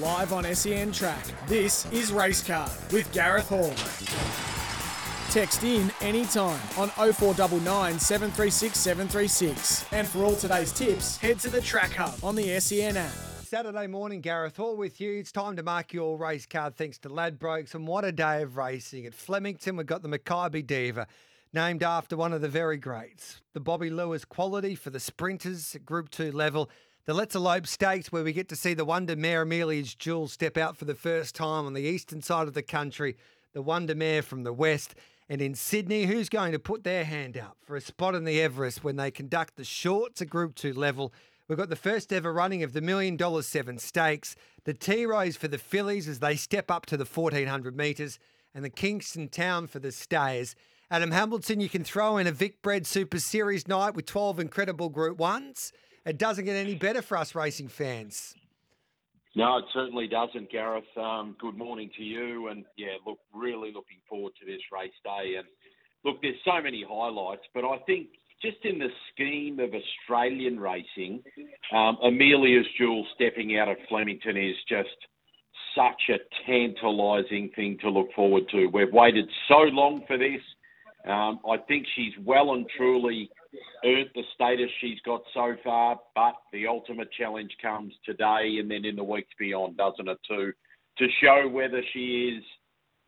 Live on SEN Track, this is Racecard with Gareth Hall. Text in anytime on 0499 736 736. And for all today's tips, head to the Track Hub on the SEN app. Saturday morning, Gareth Hall with you. It's time to mark your race card thanks to Ladbrokes. And what a day of racing. At Flemington, we've got the Makybe Diva, named after one of the very greats. The Bobby Lewis quality for the sprinters at Group 2 level the Let's Elope Stakes, where we get to see the Wonder Mare Amelia's Jewel step out for the first time on the eastern side of the country, the Wonder Mare from the west. And in Sydney, who's going to put their hand up for a spot in the Everest when they conduct the shorts at Group 2 level? We've got the first ever running of the Million Dollar Seven Stakes, the Tea Rose for the fillies as they step up to the 1400 metres, and the Kingston Town for the stayers. Adam Hamilton, you can throw in a Vic Bred Super Series night with 12 incredible Group 1s it doesn't get any better for us racing fans. No, it certainly doesn't, Gareth. Um, good morning to you, and yeah, look, really looking forward to this race day. And look, there's so many highlights, but I think just in the scheme of Australian racing, um, Amelia's Jewel stepping out at Flemington is just such a tantalising thing to look forward to. We've waited so long for this. Um, I think she's well and truly earned the status she's got so far, but the ultimate challenge comes today and then in the weeks beyond, doesn't it, to to show whether she is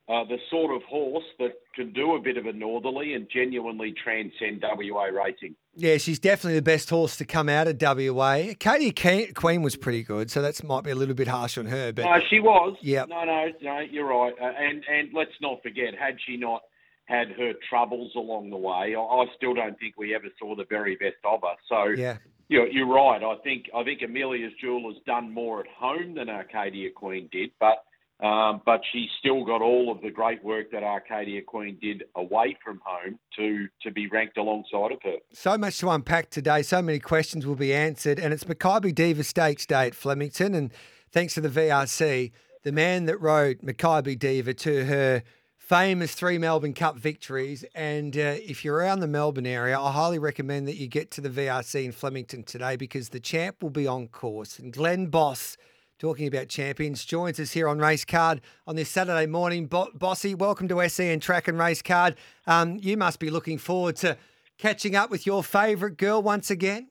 uh, the sort of horse that can do a bit of a northerly and genuinely transcend WA racing. Yeah, she's definitely the best horse to come out of WA. Arcadia Queen was pretty good, so that might be a little bit harsh on her. But no, she was. Yeah. No, no, no. You're right. Uh, and and let's not forget, had she not had her troubles along the way. I, I still don't think we ever saw the very best of her. So yeah. You're, you're right. I think I think Amelia's Jewel has done more at home than Arcadia Queen did, but um, but she's still got all of the great work that Arcadia Queen did away from home to to be ranked alongside of her. So much to unpack today. So many questions will be answered, and it's Makybe Diva Stakes Day at Flemington, and thanks to the VRC, the man that rode Makybe Diva to her famous three Melbourne Cup victories. And uh, if you're around the Melbourne area, I highly recommend that you get to the VRC in Flemington today because the champ will be on course. And Glen Boss, talking about champions, joins us here on Race Card on this Saturday morning. Bo- Bossy, welcome to SEN Track and Race Card. Um, you must be looking forward to catching up with your favourite girl once again.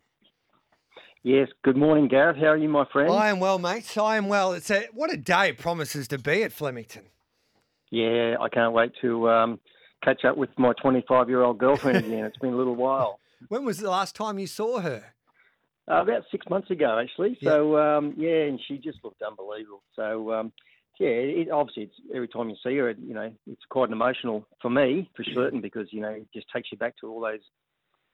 Yes, good morning, Gareth. How are you, my friend? I am well, mate. I am well. It's a what a day it promises to be at Flemington yeah, I can't wait to um, catch up with my 25 year old girlfriend again. it's been a little while. When was the last time you saw her? Uh, about six months ago, actually. So yeah, um, yeah and she just looked unbelievable. So um, yeah, it, obviously, it's every time you see her, you know, it's quite an emotional for me for certain because you know it just takes you back to all those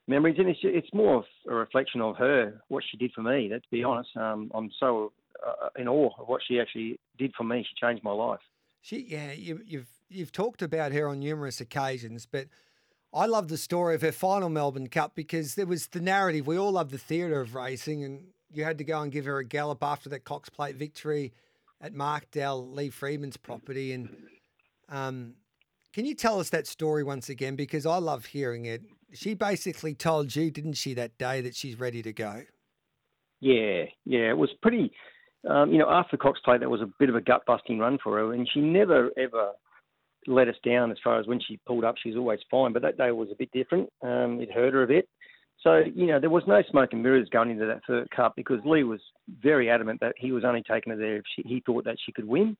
memories, and it's it's more of a reflection of her, what she did for me. That to be honest, um, I'm so uh, in awe of what she actually did for me. She changed my life. She, yeah, you, you've you've talked about her on numerous occasions, but I love the story of her final Melbourne Cup because there was the narrative. We all love the theatre of racing, and you had to go and give her a gallop after that Cox Plate victory at Markdale, Lee Freedman's property. And um, can you tell us that story once again? Because I love hearing it. She basically told you, didn't she, that day that she's ready to go? Yeah, yeah. It was pretty um, you know, after Cox Plate, that was a bit of a gut busting run for her, and she never ever let us down as far as when she pulled up, she's always fine. But that day was a bit different. Um, it hurt her a bit. So, you know, there was no smoke and mirrors going into that third cup because Lee was very adamant that he was only taking her there if she, he thought that she could win.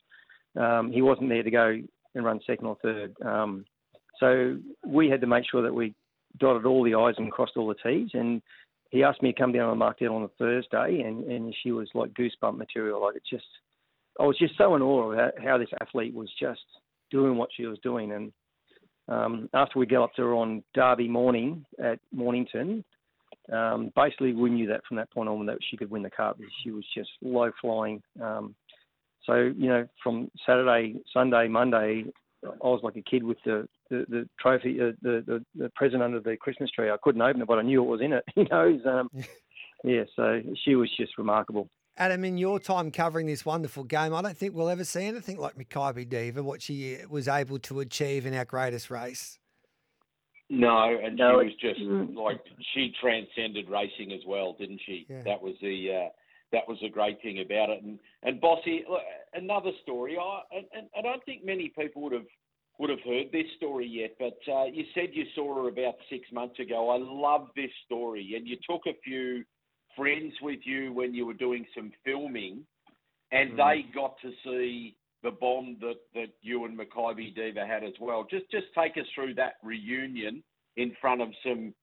Um, he wasn't there to go and run second or third. Um, so we had to make sure that we dotted all the I's and crossed all the T's. And he asked me to come down and Markdale on a Thursday, and, and she was like goosebump material. Like it just, I was just so in awe of how, this athlete was just doing what she was doing. And um, after we galloped her on Derby morning at Mornington, Um, basically, we knew that from that point on that she could win the cup. Because she was just low flying. Um, so you know, from Saturday, Sunday, Monday, I was like a kid with the the, the trophy, uh, the, the the present under the Christmas tree. I couldn't open it, but I knew it was in it. You know, um, yeah. So she was just remarkable. Adam, in your time covering this wonderful game, I don't think we'll ever see anything like Makybe Diva, what she was able to achieve in our greatest race. No, and no, she was just mm. like she transcended racing as well, didn't she? Yeah. That was the uh, that was the great thing about it. And and Bossy, another story. I and, I don't think many people would have would have heard this story yet, but uh, you said you saw her about six months ago. I love this story, and you took a few friends with you when you were doing some filming, and mm. they got to see the bond that, that you and Makybe Diva had as well. Just just take us through that reunion in front of some,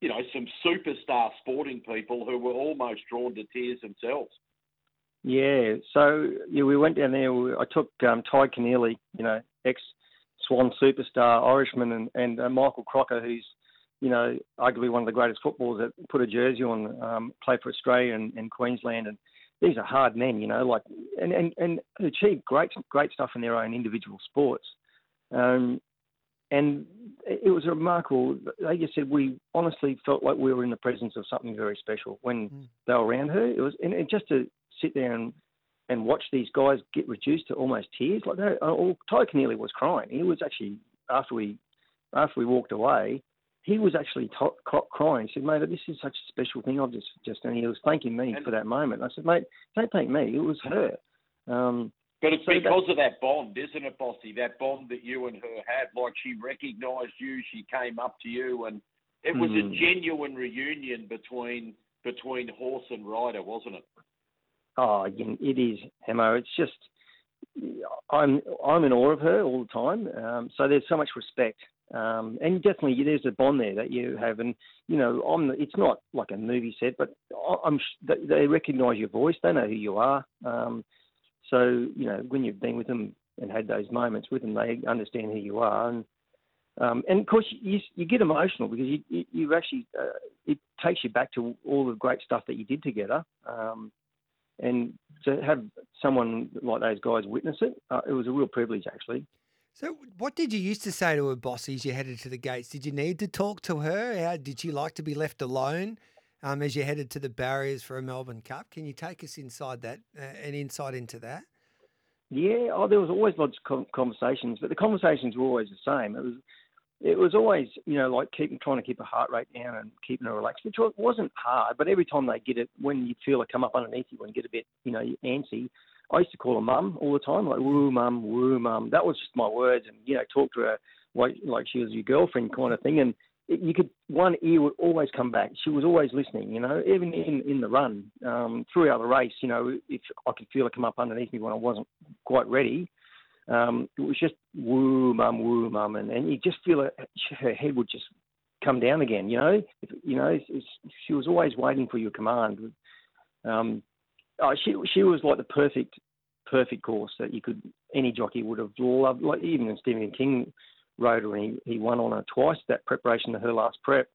you know, some superstar sporting people who were almost drawn to tears themselves. Yeah, so yeah, we went down there. I took um, Tadhg Kennelly, you know, ex Swan superstar Irishman, and, and uh, Michael Crocker, who's you know, arguably one of the greatest footballers that put a jersey on, um, play for Australia and, and, Queensland, and these are hard men, you know, like and and, and achieve great great stuff in their own individual sports. Um, and it was remarkable. They just said we honestly felt like we were in the presence of something very special when mm. they were around her. It was and, and just to sit there and and watch these guys get reduced to almost tears like that. Oh, Tadhg Kennelly was crying. He was actually after we after we walked away he was actually t- crying. He said, "Mate, this is such a special thing. I've just just," and he was thanking me for that moment. I said, "Mate, don't thank me. It was her." Um, but it's because of that bond, isn't it, Bossy? That bond that you and her had. Like she recognised you, she came up to you, and it was mm. a hmm. genuine reunion between between horse and rider, wasn't it? Oh, it is, Hemo. It's just I'm I'm in awe of her all the time. Um, so there's so much respect um, and definitely, there's a bond there that you have, and you know, I'm. It's not like a movie set, but I'm. They recognise your voice. They know who you are. Um, so you know, when you've been with them and had those moments with them, they understand who you are, and um, and of course, you, you get emotional because you, you, you actually uh, it takes you back to all the great stuff that you did together. Um, and to have someone like those guys witness it, uh, it was a real privilege actually. So, what did you used to say to her boss as you headed to the gates? Did you need to talk to her? How did you like to be left alone um, as you headed to the barriers for a Melbourne Cup? Can you take us inside that, uh, an insight into that? Yeah, oh, there was always lots of conversations, but the conversations were always the same. It was, it was always, you know, like keeping trying to keep her heart rate down and keeping her relaxed, which wasn't hard. But every time they get it, when you feel it come up underneath you and get a bit, you know, antsy, I used to call her mum all the time, like woo mum, woo mum. That was just my words, and you know, talk to her like like she was your girlfriend kind of thing. And it, you could one ear would always come back. She was always listening, you know, even in in the run um, throughout the race. You know, if I could feel her come up underneath me when I wasn't quite ready, um, it was just woo mum, woo mum, and and you just feel her, her head would just come down again. You know, if, you know, it's, it's, she was always waiting for your command. Um, oh, she she was like the perfect perfect course that you could any jockey would have loved. Like even Steven King her, and he, he won on her twice. That preparation to her last prep.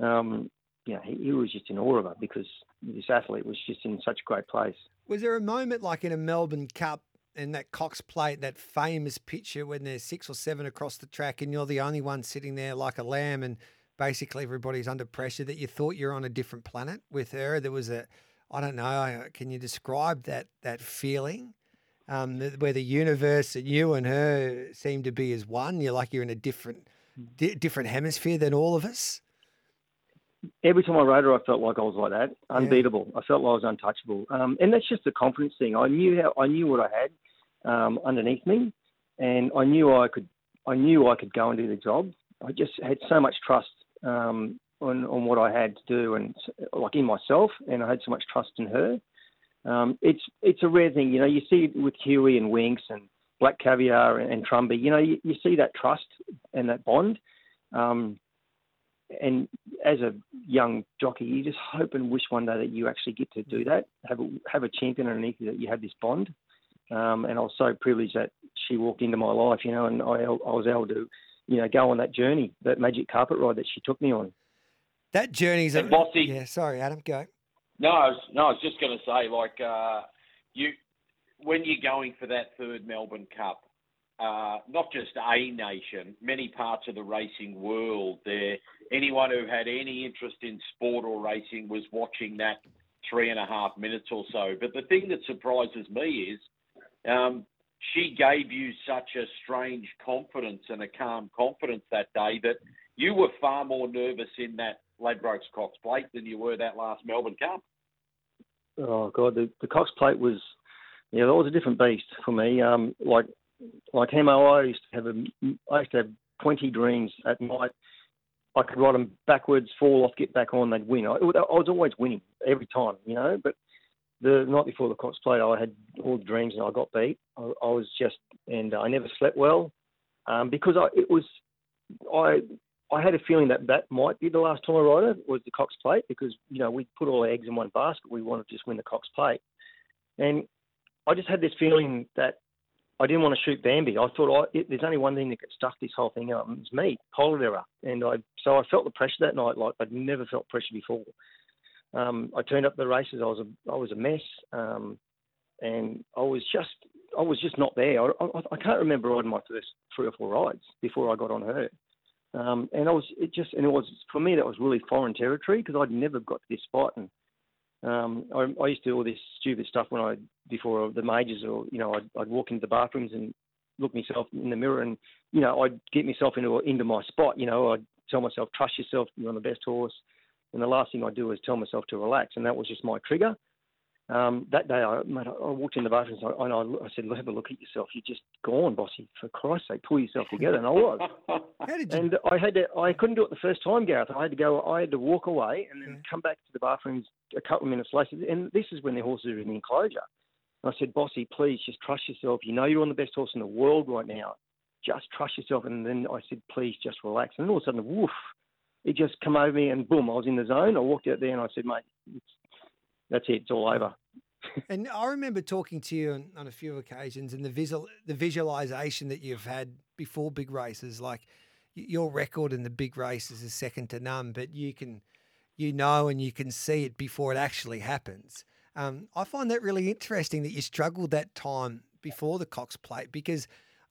Um, you know, he, he was just in awe of her because this athlete was just in such a great place. Was there a moment like in a Melbourne Cup and that Cox Plate, that famous picture when there's six or seven across the track and you're the only one sitting there like a lamb and basically everybody's under pressure that you thought you're on a different planet with her? There was a I don't know. Can you describe that that feeling? Um, where the universe and you and her seem to be as one. You're like you're in a different di- different hemisphere than all of us. Every time I rode her, I felt like I was like that, unbeatable. Yeah. I felt like I was untouchable, um, and that's just a confidence thing. I knew how I knew what I had um, underneath me, and I knew I could. I knew I could go and do the job. I just had so much trust um, on, on what I had to do and like in myself, and I had so much trust in her. Um, it's it's a rare thing, you know. You see it with Huey and Winx and Black Caviar and, and Trumby. You know, you, you, see that trust and that bond. Um, and as a young jockey, you just hope and wish one day that you actually get to do that. Have a, have a champion underneath you that you have this bond. Um, and I was so privileged that she walked into my life, you know, and I, I was able to, you know, go on that journey, that magic carpet ride that she took me on. That journey is a Bossy- yeah. Sorry, Adam, go. No, I was, no, I was just going to say, like, uh, you when you're going for that third Melbourne Cup, uh, not just a nation, many parts of the racing world, there, anyone who had any interest in sport or racing was watching that three and a half minutes or so. But the thing that surprises me is um, she gave you such a strange confidence and a calm confidence that day that you were far more nervous in that Ladbrokes Cox Plate than you were that last Melbourne Cup. Oh god, the, the Cox Plate was, yeah, that was a different beast for me. Um, like like Hemo, I used to have a, I used to have twenty dreams at night. I could ride them backwards, fall off, get back on, they'd win. I, I was always winning every time, you know. But the night before the Cox Plate, I had all the dreams and I got beat. I, I was just, and I never slept well um, because I, it was, I I had a feeling that that might be the last time I rode it was the Cox Plate because you know we put all our eggs in one basket. We wanted to just win the Cox Plate, and I just had this feeling that I didn't want to shoot Bambi. I thought I, it, there's only one thing that could stuff this whole thing up. and It's me, Polar Error, and I so I felt the pressure that night like I'd never felt pressure before. Um, I turned up the races. I was a I was a mess, um, and I was just I was just not there. I, I, I can't remember riding my first three or four rides before I got on her. Um, and I was it just and it was for me that was really foreign territory because I'd never got to this spot. And um, I, I used to do all this stupid stuff when I before the majors or you know I'd, I'd walk into the bathrooms and look myself in the mirror and you know I'd get myself into into my spot you know. I'd tell myself trust yourself you're on the best horse. And the last thing I do is tell myself to relax and that was just my trigger um, that day, I, mate, I walked in the bathroom and I, I said, "Have a look at yourself. You're just gone, bossy. For Christ's sake, pull yourself together." And I was. How did you? and I had to. I couldn't do it the first time, Gareth. I had to go. I had to walk away and then come back to the bathrooms a couple of minutes later. And this is when the horses are in the enclosure. And I said, "Bossy, please just trust yourself. You know you're on the best horse in the world right now. Just trust yourself." And then I said, "Please, just relax." And all of a sudden, woof! It just come over me, and boom! I was in the zone. I walked out there and I said, "Mate, it's, that's it. It's all over." And I remember talking to you on, on a few occasions, and the visual, the visualization that you've had before big races, like your record in the big races is second to none. But you can, you know, and you can see it before it actually happens. Um, I find that really interesting that you struggled that time before the Cox Plate because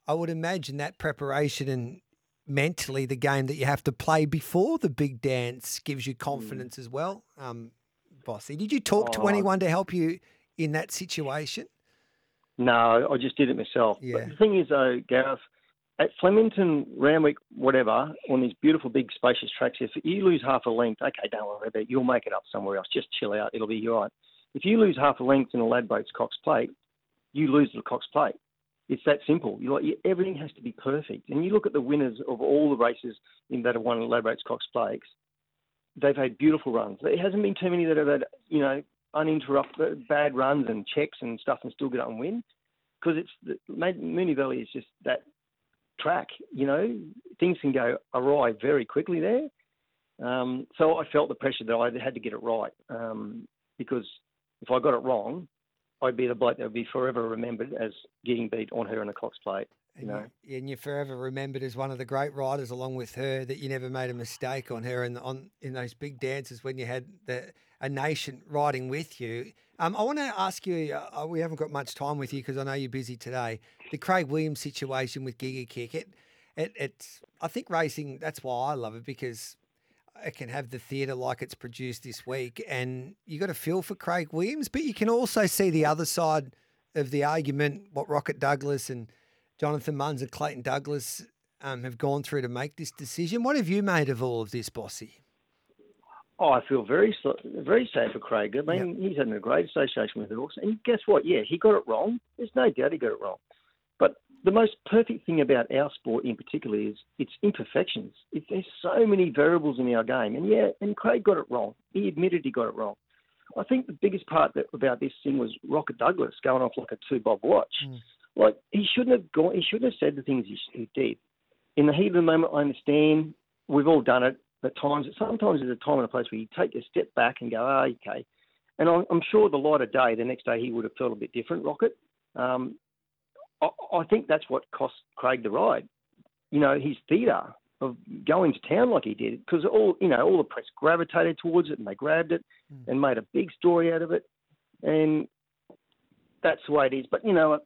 I would imagine that preparation and mentally the game that you have to play before the big dance gives you confidence as well. Um, Bossy, did you talk to Oh. anyone to help you in that situation? No, I just did it myself. Yeah. But the thing is, though, Gareth, at Flemington, Randwick, whatever, on these beautiful, big, spacious tracks, if you lose half a length, okay, don't worry about it. You'll make it up somewhere else. Just chill out. It'll be all right. If you lose half a length in a Ladbrokes Cox Plate, you lose the Cox Plate. It's that simple. You like you, everything has to be perfect. And you look at the winners of all the races in that have won Ladbrokes Cox Plates. They've had beautiful runs. There hasn't been too many that have had you know uninterrupted bad runs and checks and stuff and still get up and win because it's Moonee Valley is just that track. You know, things can go awry very quickly there. Um, so I felt the pressure that I had to get it right um, because if I got it wrong, I'd be the bloke that would be forever remembered as getting beat on her in a Cox Plate. And, You know. you, and you're forever remembered as one of the great riders, along with her, that you never made a mistake on her and on in those big dances when you had the a nation riding with you. Um, I want to ask you. Uh, we haven't got much time with you because I know you're busy today. The Craig Williams situation with Giga Kick. It, it, it's. I think racing. That's why I love it because it can have the theatre like it's produced this week, and you got to feel for Craig Williams, but you can also see the other side of the argument. What Rocket Douglas and Jonathan Munz and Clayton Douglas um, have gone through to make this decision. What have you made of all of this, Bossy? Oh, I feel very very sad for Craig. I mean, he's had a great association with the horse, and guess what? Yeah, he got it wrong. There's no doubt he got it wrong. The most perfect thing about our sport in particular is its imperfections. It, there's so many variables in our game, and yeah, and Craig got it wrong. He admitted he got it wrong. I think the biggest part that, about this thing was Rocket Douglas going off like a two bob watch. Mm. Like he shouldn't have gone. He shouldn't have said the things he, he did. In the heat of the moment, I understand. We've all done it at times. Sometimes there's a time and a place where you take a step back and go, oh, okay. And I'm, I'm sure the light of day, the next day, he would have felt a bit different, Rocket. Um, I, I think that's what cost Craig the ride. You know, his theatre. of going to town like he did because all you know all the press gravitated towards it and they grabbed it mm. and made a big story out of it, and that's the way it is. But you know,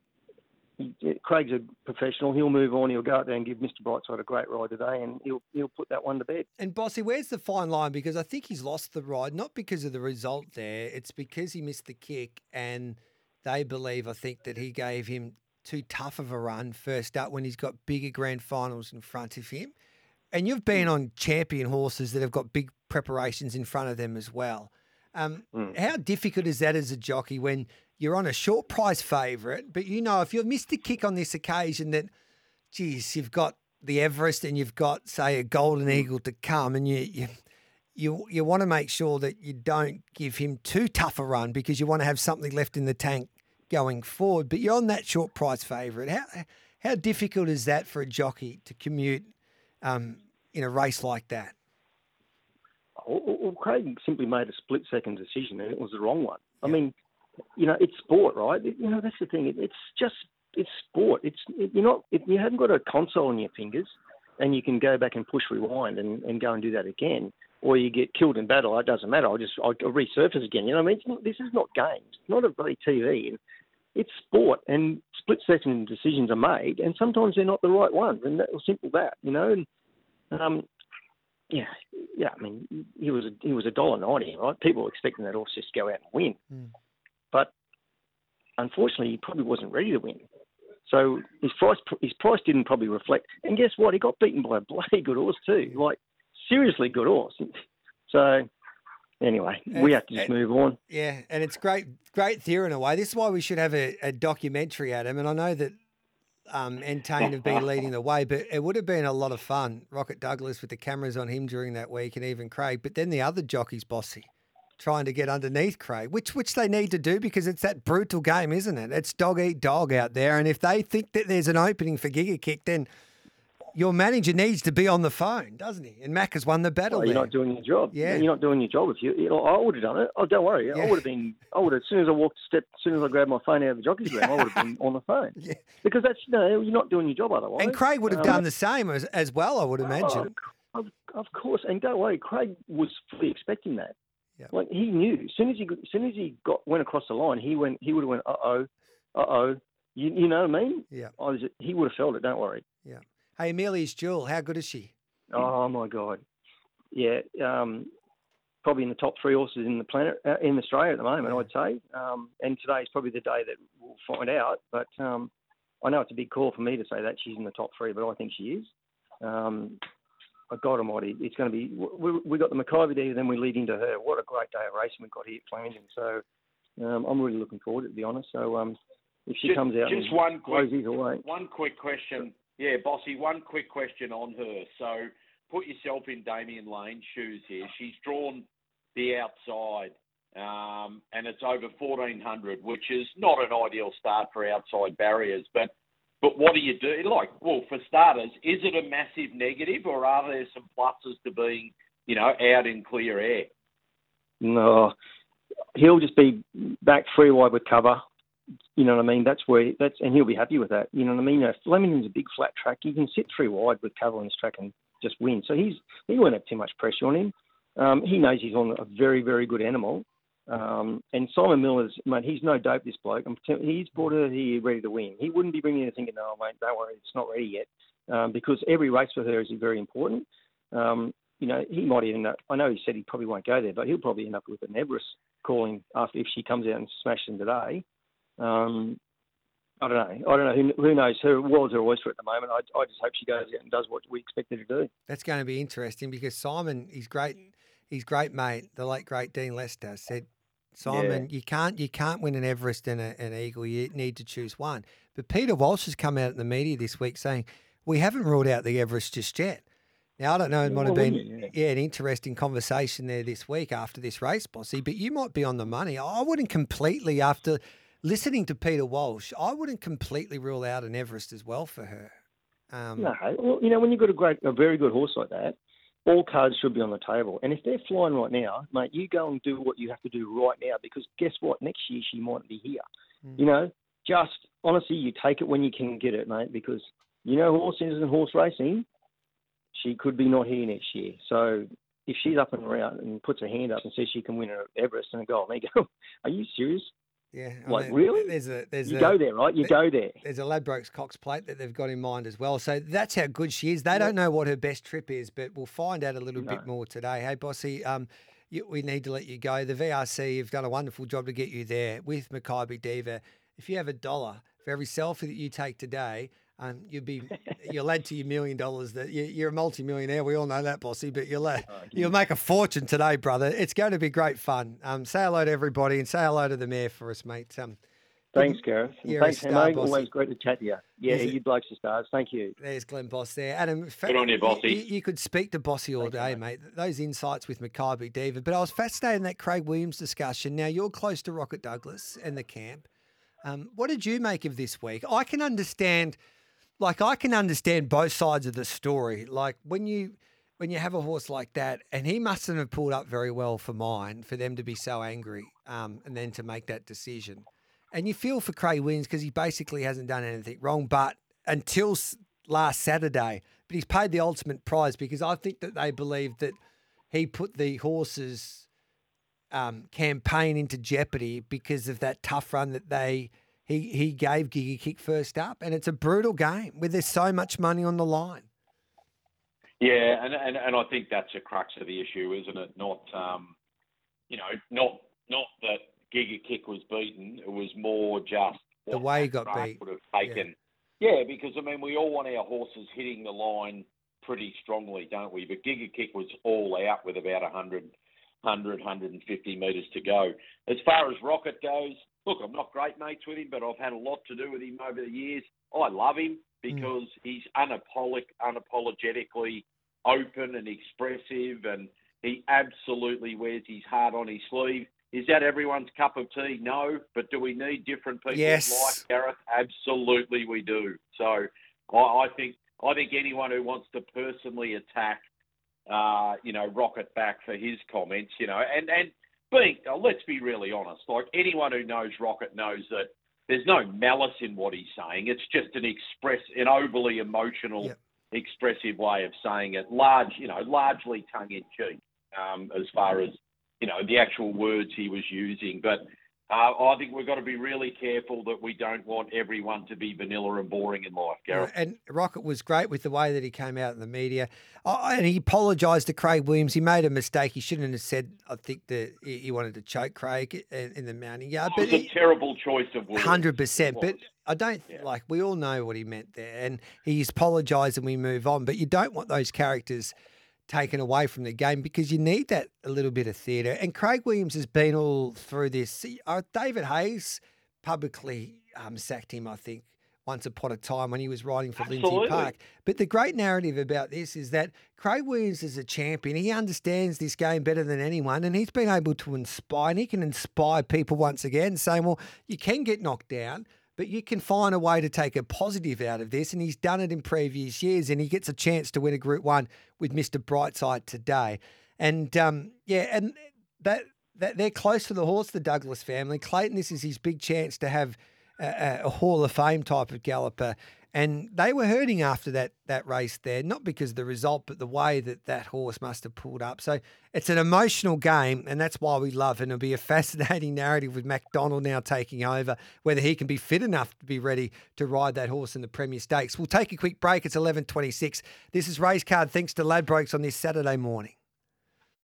Craig's a professional. He'll move on. He'll go out there and give Mr. Brightside a great ride today, and he'll he'll put that one to bed. And Bossy, where's the fine line? Because I think he's lost the ride, not because of the result there. It's because he missed the kick, and they believe, I think, that he gave him too tough of a run first up when he's got bigger grand finals in front of him. And you've been mm. on champion horses that have got big preparations in front of them as well. Um, mm. How difficult is that as a jockey when you're on a short price favourite, but you know if you've missed a kick on this occasion that, geez, you've got the Everest and you've got say a Golden mm. Eagle to come, and you you you, you want to make sure that you don't give him too tough a run because you want to have something left in the tank going forward. But you're on that short price favourite. How how difficult is that for a jockey to commute um, in a race like that? Well, Craig simply made a split second decision, and it was the wrong one. I mean, you know, it's sport, right? You know, that's the thing. It's just it's sport. It's you're not if you haven't got a console on your fingers, and you can go back and push rewind and, and go and do that again, or you get killed in battle. It doesn't matter. I'll just I'll resurface again. You know what I mean? Not, this is not games. It's not a bloody TV. It's sport, and split second decisions are made, and sometimes they're not the right ones, and that was simple that you know. And um, yeah, yeah. I mean, he was a, he was a dollar ninety, right? People were expecting that horse just go out and win. Mm. But unfortunately, he probably wasn't ready to win. So his price his price didn't probably reflect. And guess what? He got beaten by a bloody good horse too, like seriously good horse. So anyway, we have to just move on. Yeah, and it's great, great theory in a way. This is why we should have a, a documentary at him. And I know that um, Entain have been leading the way, but it would have been a lot of fun. Rocket Douglas with the cameras on him during that week, and even Craig. But then the other jockeys, bossy trying to get underneath Craig, which which they need to do because it's that brutal game, isn't it? It's dog eat dog out there, and if they think that there's an opening for Giga Kick, then your manager needs to be on the phone, doesn't he? And Mac has won the battle. Oh, you're there. not doing your job. Yeah, you're not doing your job. If you, you know, I would have done it. Oh, don't worry. Yeah. I would have been. I would have, as soon as I walked step, as soon as I grabbed my phone out of the jockey's room, I would have been on the phone. Yeah. Because that's you know, you're not doing your job otherwise. And Craig would have um, done the same as, as well. I would imagine. Oh, of, of course, and don't worry, Craig was fully expecting that. Yep. Like he knew as soon as he as soon as he got went across the line, he went he would have went uh oh, uh oh. You, you know what I mean? Yeah. I was he would have felt it. Don't worry. Yeah. Hey, Amelia's Jewel, how good is she? Oh my God. Yeah. Um, probably in the top three horses in the planet uh, in Australia at the moment, yeah. I'd say. Um, and today is probably the day that we'll find out. But um, I know it's a big call for me to say that she's in the top three, but I think she is. Um, God Almighty, it's going to be. We, we got the Makybe there, then we lead into her. What a great day of racing we've got here at Flemington. So um, I'm really looking forward to it, to be honest. So um, if she just, comes out, just one quick, away. one quick question. Yeah, Bossy, one quick question on her. So put yourself in Damian Lane's shoes here. She's drawn the outside, um, and it's over 1400, which is not an ideal start for outside barriers, but but what do you do? Like, well, for starters, is it a massive negative, or are there some pluses to being, you know, out in clear air? No, he'll just be back free wide with cover. You know what I mean? That's where that's, and he'll be happy with that. You know what I mean? Know, Flemington's a big flat track. He can sit three wide with cover on this track and just win. So he's he won't have too much pressure on him. Um, he knows he's on a very very good animal. Um, and Simon Miller's, mate, he's no dope, this bloke. He's brought her here ready to win. He wouldn't be bringing her thinking, no, mate, don't worry, it's not ready yet. Um, because every race for her is very important. Um, you know, he might even, I know he said he probably won't go there, but he'll probably end up with an Everest calling after if she comes out and smashes him today. Um, I don't know. I don't know. Who, who knows? Her world's her oyster at the moment. I, I just hope she goes out and does what we expect her to do. That's going to be interesting because Simon, he's great. His great mate, the late great Dean Lester, said Simon, yeah. you can't you can't win an Everest and a, an Eagle. You need to choose one. But Peter Walsh has come out in the media this week saying we haven't ruled out the Everest just yet. Now I don't know. It might have been yeah. yeah. an interesting conversation there this week after this race, Bossy. But you might be on the money. I wouldn't completely after listening to Peter Walsh. I wouldn't completely rule out an Everest as well for her. Um, no, well, you know when you've got a great, a very good horse like that, all cards should be on the table. And if they're flying right now, mate, you go and do what you have to do right now because guess what? Next year she might be here. Mm. You know, just honestly, you take it when you can get it, mate, because you know horses and horse racing. she could be not here next year. So if she's up and around and puts her hand up and says she can win at Everest and a gold medal, are you serious? Yeah, I Like, mean, really? There's a there's You a, go there, right? You go there. There's a Ladbrokes Cox plate that they've got in mind as well. So that's how good she is. They don't know what her best trip is, but we'll find out a little bit more today. Hey, Bossy, um, you, we need to let you go. The VRC have done a wonderful job to get you there with Makybe Diva. If you have a dollar for every selfie that you take today, um, you'll be you'll add to your million dollars. That you, you're a multi-millionaire. We all know that, Bossy. But you'll add, you'll make a fortune today, brother. It's going to be great fun. Um, say hello to everybody and say hello to the mayor for us, mate. Um, Thanks, Gareth. And You're a thanks, star, Hemo. bossy. Always great to chat to you. Yeah, Is it- you blokes are stars. Thank you. There's Glen Boss there. Adam, in Good on you, Bossy. You, you could speak to Bossy all day, mate. Those insights with Makybe Diva. But I was fascinated in that Craig Williams discussion. Now, you're close to Rocket Douglas and the camp. Um, what did you make of this week? I can understand, like, I can understand both sides of the story. Like, when you. When you have a horse like that, and he mustn't have pulled up very well for mine, for them to be so angry, um, and then to make that decision. And you feel for Craig Williams because he basically hasn't done anything wrong. But until last Saturday, but he's paid the ultimate prize because I think that they believe that he put the horses um, campaign into jeopardy because of that tough run that they he he gave Giga Kick first up, and it's a brutal game where there's so much money on the line. Yeah, and, and and I think that's a crux of the issue, isn't it? Not um, you know, not not that Giga Kick was beaten. It was more just The way he got beat. Would have taken. Yeah. because I mean, we all want our horses hitting the line pretty strongly, don't we? But Giga Kick was all out with about 100, 100, 150 metres to go. As far as Rocket goes, look, I'm not great mates with him, but I've had a lot to do with him over the years. I love him because he's unapologetic, unapologetically open and expressive, and he absolutely wears his heart on his sleeve. Is that everyone's cup of tea? No, but do we need different people Yes. like Gareth? Absolutely, we do. So I, I think I think anyone who wants to personally attack, uh, you know, Rocket back for his comments, you know, and and being, uh, let's be really honest, like anyone who knows Rocket knows that there's no malice in what he's saying. It's just an express, an overly emotional, Yep. expressive way of saying it. Large, you know, largely tongue in cheek, um, as far as you know the actual words he was using. But uh, I think we've got to be really careful that we don't want everyone to be vanilla and boring in life, Gareth. And Rocket was great with the way that he came out in the media. Oh, and he apologised to Craig Williams. He made a mistake. He shouldn't have said, I think, that he he wanted to choke Craig in, the mounting yard. It was But a terrible choice of words. 100%. but. I don't Yeah. like. We all know what he meant there, and he's apologised, and we move on. But you don't want those characters taken away from the game because you need that a little bit of theatre. And Craig Williams has been all through this. See, uh, David Hayes publicly um, sacked him, I think, once upon a time when he was riding for Lindsay Park. But the great narrative about this is that Craig Williams is a champion. He understands this game better than anyone, and he's been able to inspire, and he can inspire people once again, saying, well, you can get knocked down. But you can find a way to take a positive out of this, and he's done it in previous years, and he gets a chance to win a Group One with Mister Brightside today, and um, yeah, and that, that they're close to the horse, the Douglas family. Clayton, this is his big chance to have a, a Hall of Fame type of galloper. And they were hurting after that that race there, not because of the result, but the way that that horse must have pulled up. So it's an emotional game, and that's why we love it. And it'll be a fascinating narrative with McDonald now taking over, whether he can be fit enough to be ready to ride that horse in the Premier Stakes. We'll take a quick break. It's 11.26. This is Race Card thanks to Ladbrokes on this Saturday morning.